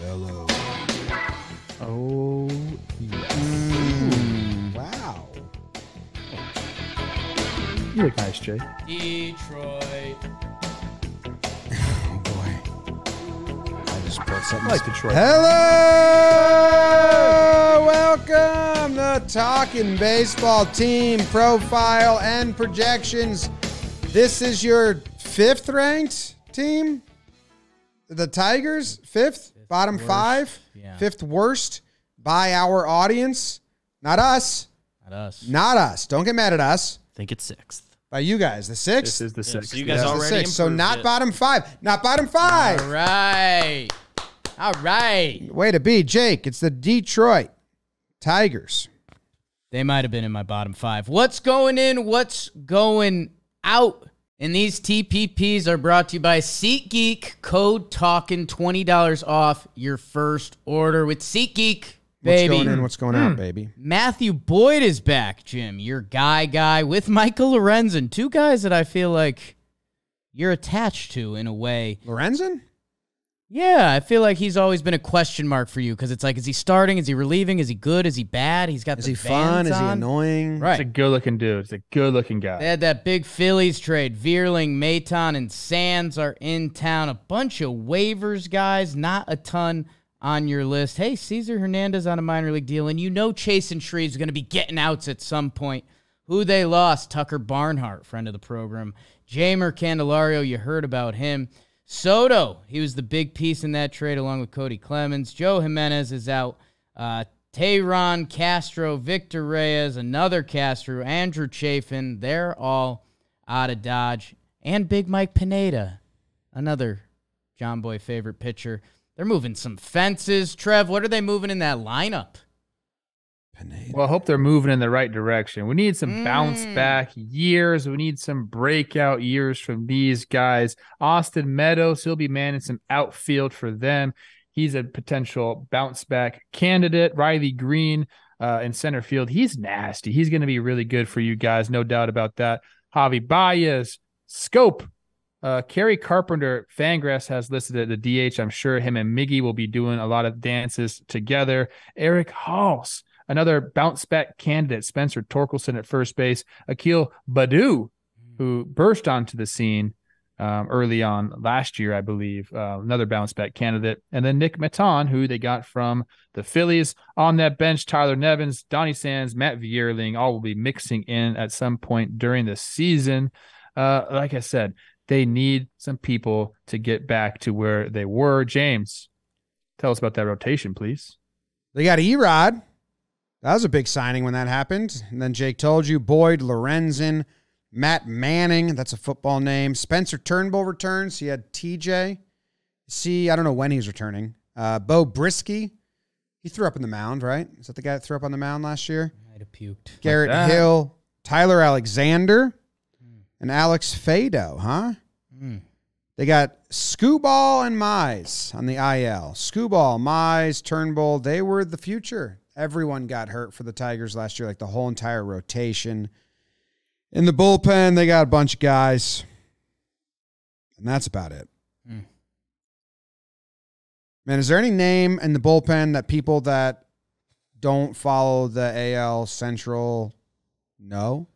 Hello. Oh, Wow. you look nice, Jay. Detroit. Oh boy. I just put something. I like Detroit. Hello! Welcome to Talking Baseball Team Profile and Projections. This is your fifth ranked team? The Tigers? Fifth? Bottom five? yeah. Fifth worst by our audience? Not us. Not us. Not us. Don't get mad at us. I think it's sixth. By you guys. The sixth? This is the Yeah, sixth. so you guys This already sixth. So not it. bottom five. Not bottom five. All right. All right. Way to be, Jake. It's the Detroit Tigers. They might have been in my bottom five. What's going in? What's going out? And these TPPs are brought to you by SeatGeek. Code talking twenty dollars off your first order with SeatGeek, baby. What's going in? What's going out, hmm. baby? Matthew Boyd is back, Jim. Your guy guy with Michael Lorenzen. Two guys that I feel like you're attached to in a way. Lorenzen? Yeah, I feel like he's always been a question mark for you because it's like, is he starting? Is he relieving? Is he good? Is he bad? He's got Is the he fun? bands Is he on. annoying? He's a good looking dude. He's a good looking guy. They had that big Phillies trade. Vierling, Maton, and Sands are in town. A bunch of waivers, guys. Not a ton on your list. Hey, Cesar Hernandez on a minor league deal, and you know Chasen Shreve is going to be getting outs at some point. Who they lost? Tucker Barnhart, friend of the program. Jeimer Candelario, you heard about him. Soto, he was the big piece in that trade along with Cody Clemens. Joe Jimenez is out. Uh, Tehran Castro, Victor Reyes, another Castro, Andrew Chafin, they're all out of Dodge. And Big Mike Pineda, another John Boy favorite pitcher. They're moving some fences. Trev, what are they moving in that lineup? Pineda. Well, I hope they're moving in the right direction. We need some bounce Mm. back years. We need some breakout years from these guys. Austin Meadows, he'll be manning some outfield for them. He's a potential bounce back candidate. Riley Greene uh, in center field, he's nasty. He's going to be really good for you guys, no doubt about that. Javi Baez, Schoop, uh, Kerry Carpenter, FanGraphs has listed at the DH. I'm sure him and Miggy will be doing a lot of dances together. Eric Haase, another bounce back candidate. Spencer Torkelson at first base. Akil Baddoo, who burst onto the scene um, early on last year, I believe. Uh, another bounce back candidate. And then Nick Maton, who they got from the Phillies. On that bench, Tyler Nevins, Donny Sands, Matt Vierling, all will be mixing in at some point during the season. Uh, like I said, they need some people to get back to where they were. James, tell us about that rotation, please. They got Erod. That was a big signing when that happened. And then Jake told you Boyd, Lorenzen, Matt Manning. That's a football name. Spencer Turnbull returns. He had TJ. See, I don't know when he's returning. Uh, Beau Brieske. He threw up in the mound, right? Is that the guy that threw up on the mound last year? Might have puked. Garrett that. Hill, Tyler Alexander, and Alex Faedo, huh? Mm. They got Skubal and Mize on the IL. Skubal, Mize, Turnbull, they were the future. Everyone got hurt for the Tigers last year, like the whole entire rotation. In the bullpen, they got a bunch of guys. And that's about it. Mm. Man, is there any name in the bullpen that people that don't follow the AL Central know?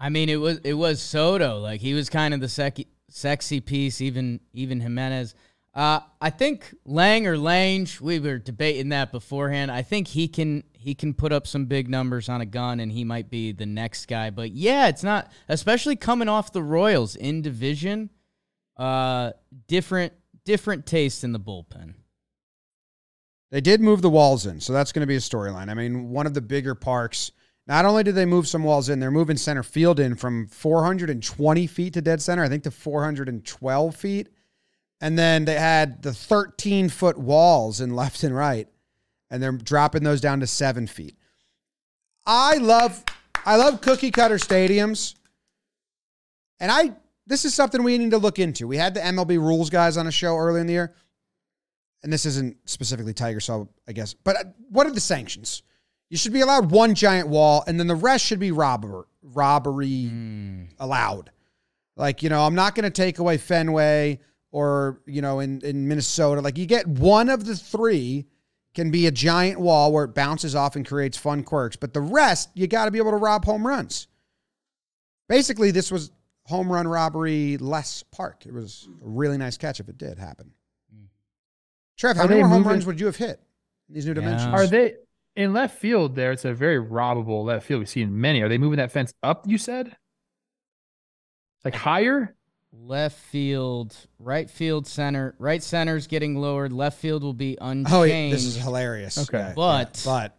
I mean, it was it was Soto. Like he was kind of the sec- sexy piece. Even even Jimenez. Uh, I think Lang or Lange. We were debating that beforehand. I think he can he can put up some big numbers on a gun, and he might be the next guy. But yeah, it's not especially coming off the Royals in division. Uh, different different taste in the bullpen. They did move the walls in, so that's going to be a storyline. I mean, one of the bigger parks. Not only did they move some walls in, they're moving center field in from 420 feet to dead center, I think to 412 feet. And then they had the 13 foot walls in left and right, and they're dropping those down to seven feet. I love, I love cookie cutter stadiums, and I this is something we need to look into. We had the MLB rules guys on a show early in the year, and this isn't specifically Tiger, so I guess. But uh, what are the sanctions? You should be allowed one giant wall, and then the rest should be robber robbery allowed. Like you know, I'm not going to take away Fenway or you know in in Minnesota. Like you get one of the three can be a giant wall where it bounces off and creates fun quirks, but the rest you got to be able to rob home runs. Basically, this was home run robbery less park. It was a really nice catch if it did happen. Mm. Trev, how many more home runs would you have hit in these new Yeah. dimensions? Are they in left field there? It's a very robbable left field. We've seen many. Are they moving that fence up, you said? Like higher? Left field, right field, center. Right center's getting lowered. Left field will be unchanged. Oh, yeah, this is hilarious. Okay. Yeah, But- yeah, but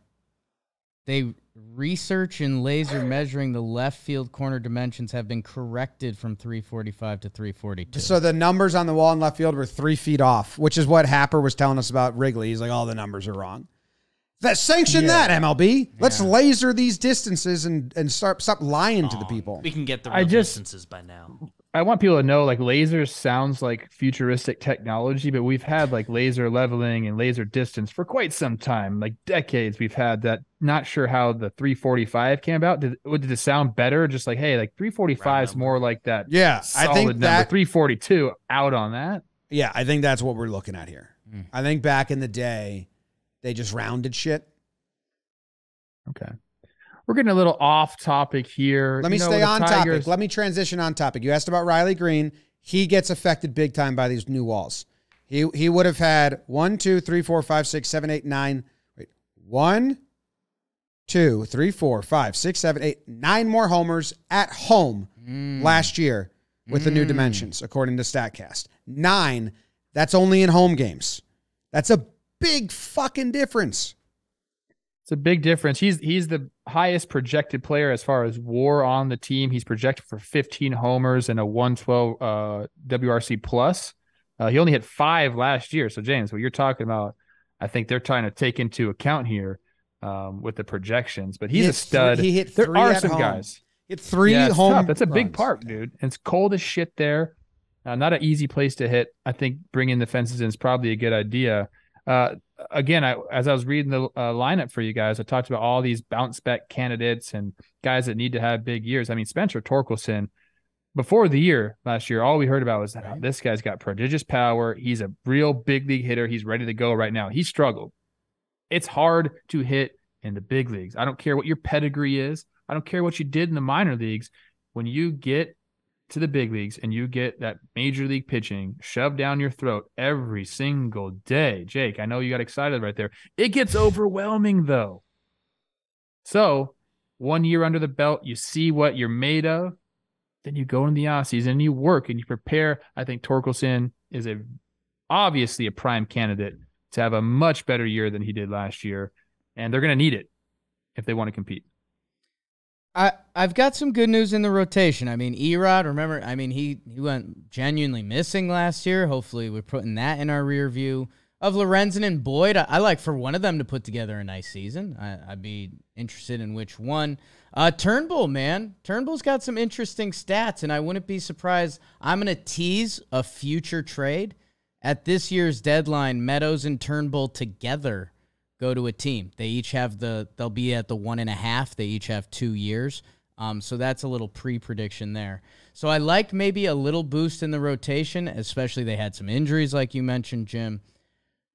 They research and laser measuring the left field corner dimensions have been corrected from 345 to 342. So the numbers on the wall in left field were three feet off, which is what Happer was telling us about Wrigley. He's like, all the numbers are wrong. That sanction Yeah. that MLB. Let's laser these distances and and start stop lying to the people. We can get the I just- distances by now. I want people to know like lasers sounds like futuristic technology, but we've had like laser leveling and laser distance for quite some time, like decades. We've had that. Not sure how the 345 came about. Did did it sound better? Just like hey, like 345 is more like that. Yeah, I solid think number. that. 342 out on that. Yeah, I think that's what we're looking at here. Mm. I think back in the day, they just rounded shit. Okay. We're getting a little off topic here. Let me You know, stay on topic. Let me transition on topic. You asked about Riley Greene. He gets affected big time by these new walls. He he would have had one, two, three, four, five, six, seven, eight, nine. Wait, one, two, three, four, five, six, seven, eight, nine more homers at home Mm. last year with the new Mm. dimensions, according to Statcast. Nine. That's only in home games. That's a big fucking difference. It's a big difference. He's he's the highest projected player as far as WAR on the team. He's projected for 15 homers and a 112 uh, WRC plus. Uh, he only hit five last year. So James, what you're talking about, I think they're trying to take into account here um, with the projections. But He he's a hit three- stud. he hit there three are at some home. guys. Hit three yeah, home. tough. That's a big runs. park, dude. And it's cold as shit there. Uh, not an easy place to hit. I think bringing the fences in is probably a good idea. Uh, again, I, as I was reading the uh, lineup for you guys, I talked about all these bounce back candidates and guys that need to have big years. I mean, Spencer Torkelson, before the year last year, all we heard about was that oh, this guy's got prodigious power. He's a real big league hitter. He's ready to go right now. He struggled. It's hard to hit in the big leagues. I don't care what your pedigree is. I don't care what you did in the minor leagues. When you get to the big leagues and you get that major league pitching shoved down your throat every single day, Jake, I know you got excited right there. It gets overwhelming though. So, one year under the belt, you see what you're made of. Then you go in the off season and you work and you prepare. I think Torkelson is a obviously a prime candidate to have a much better year than he did last year, and they're going to need it if they want to compete. I I've got some good news in the rotation. I mean, Erod, remember? I mean, he he went genuinely missing last year. Hopefully, we're putting that in our rear view. Of Lorenzen and Boyd, I, I like for one of them to put together a nice season. I, I'd be interested in which one. Uh, Turnbull, man, Turnbull's got some interesting stats, and I wouldn't be surprised. I'm gonna tease a future trade at this year's deadline. Meadows and Turnbull together go to a team. They each have the they'll be at the one and a half. They each have two years. Um, so that's a little pre-prediction there. So I like maybe a little boost in the rotation, especially they had some injuries like you mentioned, Jim.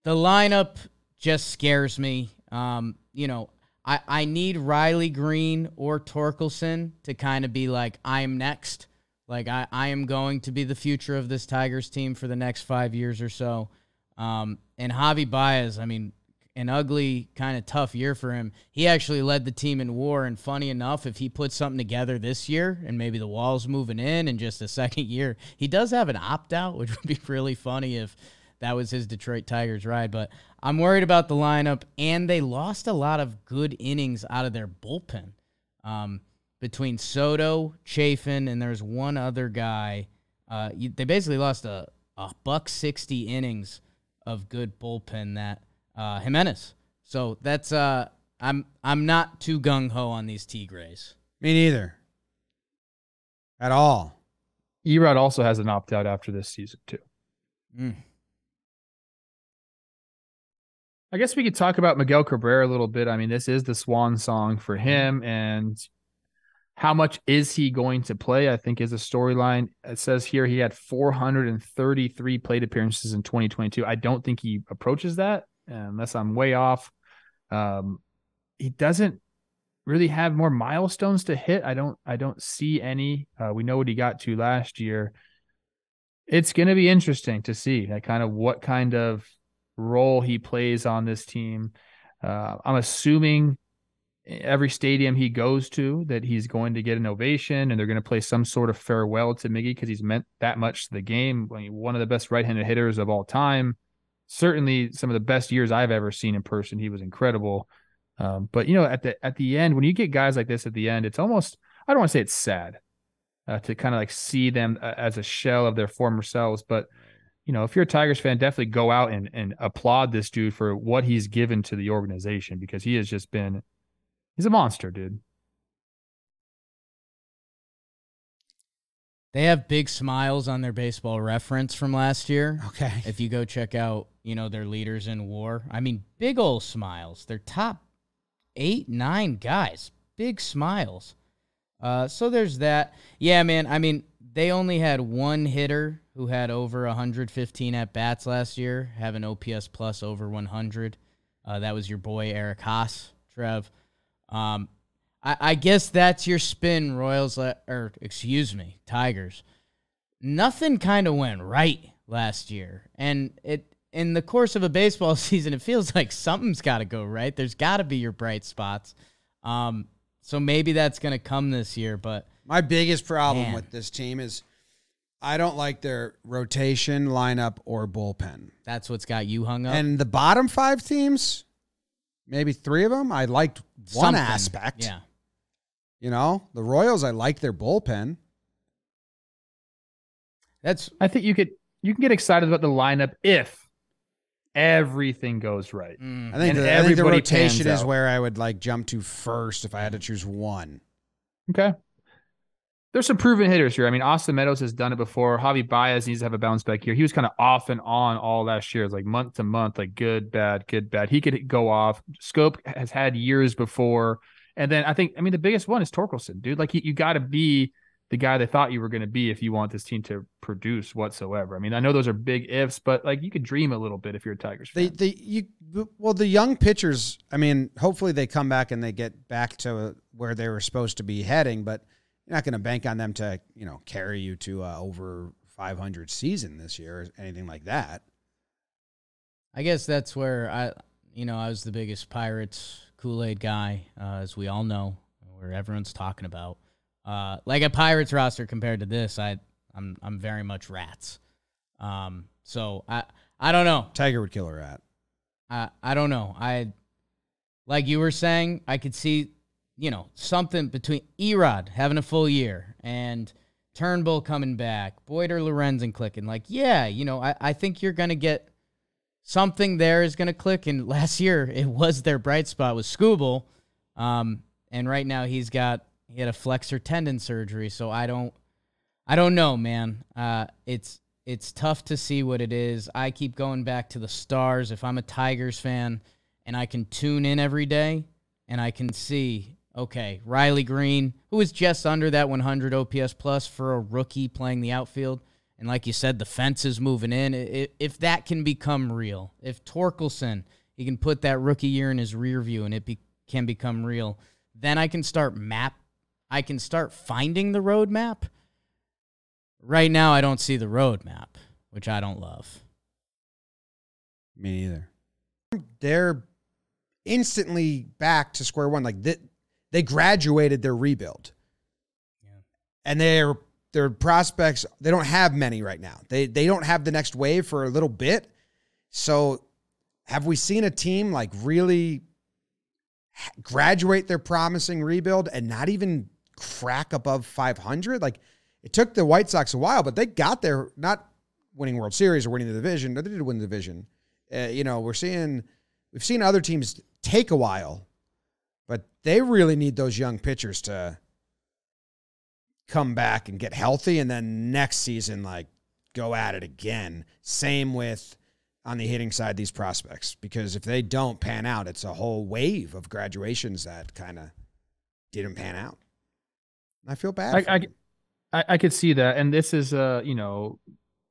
The lineup just scares me. Um, you know, I, I need Riley Greene or Torkelson to kind of be like, I'm next. Like I, I am going to be the future of this Tigers team for the next five years or so. Um, and Javi Baez, I mean, an ugly, kind of tough year for him. He actually led the team in war. And funny enough, if he puts something together this year and maybe the wall's moving in in just a second year, he does have an opt out, which would be really funny if that was his Detroit Tigers ride. But I'm worried about the lineup, and they lost a lot of good innings out of their bullpen. Um, between Soto, Chafin, and there's one other guy. Uh, they basically lost a, a buck 60 innings of good bullpen that uh, Jimenez. So that's uh, I'm I'm not too gung ho on these Tigres. Me neither. At all. Erod also has an opt out after this season too. Mm. I guess we could talk about Miguel Cabrera a little bit. I mean, this is the swan song for him, and How much is he going to play? I think is a storyline. It says here he had 433 plate appearances in 2022. I don't think he approaches that unless I'm way off. Um, he doesn't really have more milestones to hit. I don't I don't see any. Uh, we know what he got to last year. It's going to be interesting to see that kind of what kind of role he plays on this team. Uh, I'm assuming every stadium he goes to that he's going to get an ovation and they're going to play some sort of farewell to Miggy because he's meant that much to the game. One of the best right-handed hitters of all time. Certainly some of the best years I've ever seen in person. He was incredible. Um, but you know, at the at the end, when you get guys like this at the end, it's almost I don't want to say it's sad uh, to kind of like see them uh, as a shell of their former selves, but you know, if you're a Tigers fan, definitely go out and, and applaud this dude for what he's given to the organization because he has just been He's a monster, dude. They have big smiles on their baseball reference from last year. Okay. If you go check out, you know, their leaders in war. I mean, big old smiles. Their top eight, nine guys. Big smiles. Uh, so there's that. Yeah, man. I mean, they only had one hitter who had over 115 at bats last year, have an OPS plus over 100. Uh, that was your boy Eric Haase, Trev. Um, I, I guess that's your spin, Royals, or excuse me, Tigers. Nothing kind of went right last year, and it in the course of a baseball season, it feels like something's got to go right. There's got to be your bright spots. Um, so maybe that's going to come this year, but my biggest problem Man. with this team is I don't like their rotation, lineup, or bullpen. that's what's got you hung up. And the bottom five teams, maybe three of them, I liked one Something. aspect. Yeah. You know, the Royals, I like their bullpen. That's I think you could you can get excited about the lineup if everything goes right. mm, I think, And the, I think the rotation is out. where I would like jump to first if I had to choose one. Okay. There's some proven hitters here. I mean, Austin Meadows has done it before. Javi Baez needs to have a bounce back here. He was kind of off and on all last year. It's like month to month, like good, bad, good, bad. He could go off. Schoop has had years before. And then I think, I mean, the biggest one is Torkelson, dude. Like, you, you got to be the guy they thought you were going to be if you want this team to produce whatsoever. I mean, I know those are big ifs, but like you could dream a little bit if you're a Tigers fan. They, they, you, well, the young pitchers. I mean, hopefully they come back and they get back to where they were supposed to be heading. But you're not going to bank on them to, you know, carry you to uh, over 500 season this year or anything like that. I guess that's where I, you know, I was the biggest Pirates Kool Aid guy, uh, as we all know, where everyone's talking about. Uh, like a Pirates roster compared to this, I, I'm, I'm very much rats. Um, so I, I don't know. Tiger would kill a rat. I, I don't know. I, like you were saying, I could see, you know, something between Erod having a full year and Turnbull coming back, Boyd or Lorenzen clicking. Like, yeah, you know, I, I think you're gonna get something there is gonna click. And last year it was their bright spot was Skubal. Um, and right now he's got he had a flexor tendon surgery, so I don't I don't know, man. Uh, it's it's tough to see what it is. I keep going back to the stars. If I'm a Tigers fan and I can tune in every day and I can see, okay, Riley Greene, who is just under that 100 OPS plus for a rookie playing the outfield, and like you said, the fence is moving in. If that can become real, if Torkelson he can put that rookie year in his rear view and it be, can become real, then I can start map. I can start finding the roadmap. Right now, I don't see the roadmap, which I don't love. Me neither. They're instantly back to square one. Like they, they graduated their rebuild. Yeah. And their their prospects, they don't have many right now. They they don't have the next wave for a little bit. So have we seen a team like really graduate their promising rebuild and not even crack above 500? Like it took the White Sox a while, but they got there not winning World Series or winning the division. They did win the division. Uh, you know, we're seeing we've seen other teams take a while, but they really need those young pitchers to come back and get healthy, and then next season, like go at it again. Same with on the hitting side, these prospects, because if they don't pan out, it's a whole wave of graduations that kind of didn't pan out. I feel bad. I, I. I, I could see that, and this is a you know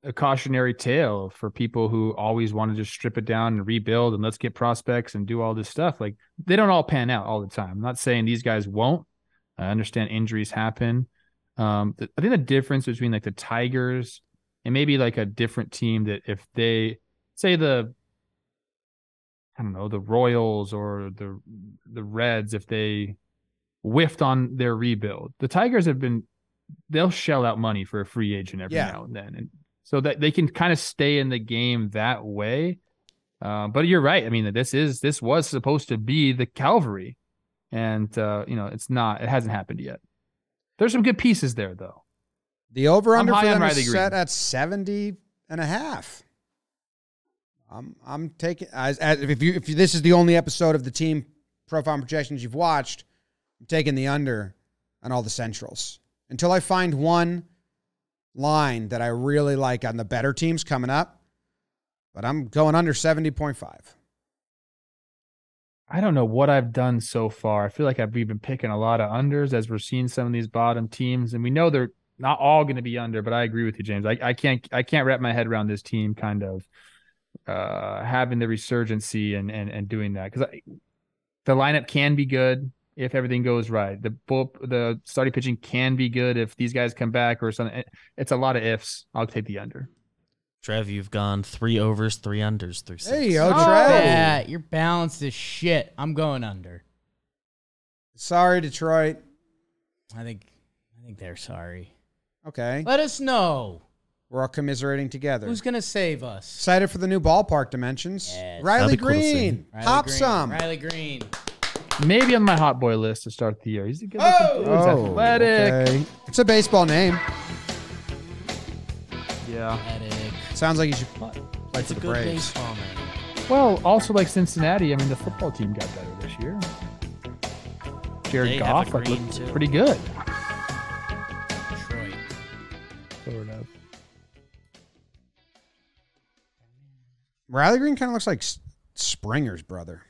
a cautionary tale for people who always want to just strip it down and rebuild and let's get prospects and do all this stuff. Like they don't all pan out all the time. I'm not saying these guys won't. I understand injuries happen. Um, th- I think the difference between like the Tigers and maybe like a different team that if they say the I don't know the Royals or the the Reds if they whiffed on their rebuild, the Tigers have been they'll shell out money for a free agent every Yeah. now and then, and so that they can kind of stay in the game that way. Uh, but you're right. I mean, this is this was supposed to be the Calvary, and uh, you know it's not. It hasn't happened yet. There's some good pieces there, though. The over under for them is set Green. at 70 and a half. I'm I'm taking as, as if you if you, this is the only episode of the team profile projections you've watched, I'm taking the under on all the centrals until I find one line that I really like on the better teams coming up. But I'm going under 70.5. I don't know what I've done so far. I feel like I've been picking a lot of unders as we're seeing some of these bottom teams, and we know they're not all going to be under. But I agree with you, James. I, I can't I can't wrap my head around this team kind of uh, having the resurgency and and and doing that because the lineup can be good if everything goes right. The bull, the starting pitching can be good if these guys come back or something. It's a lot of ifs. I'll take the under. Trev, you've gone three overs, three unders through six. There you go, Oh. Trev. Yeah, you're balanced as shit. I'm going under. Sorry, Detroit. I think I think they're sorry. Okay. Let us know We're all commiserating together. who's gonna save us. Excited for the new ballpark dimensions. Yes. Riley That'd cool to. Green. Riley Pop Green. some. Riley Greene. Maybe on my hot boy list to start the year. He's a good. Oh! looking dude. He's oh, athletic. okay. It's a baseball name. Yeah. Athletic. Sounds like you should play It's for a the good Braves. baseball name. Well, also like Cincinnati. I mean, the football team got better this year. Jared They have a Goff like, green, looked too. pretty good. Detroit. Sort of. Riley Greene kind of looks like S- Springer's brother.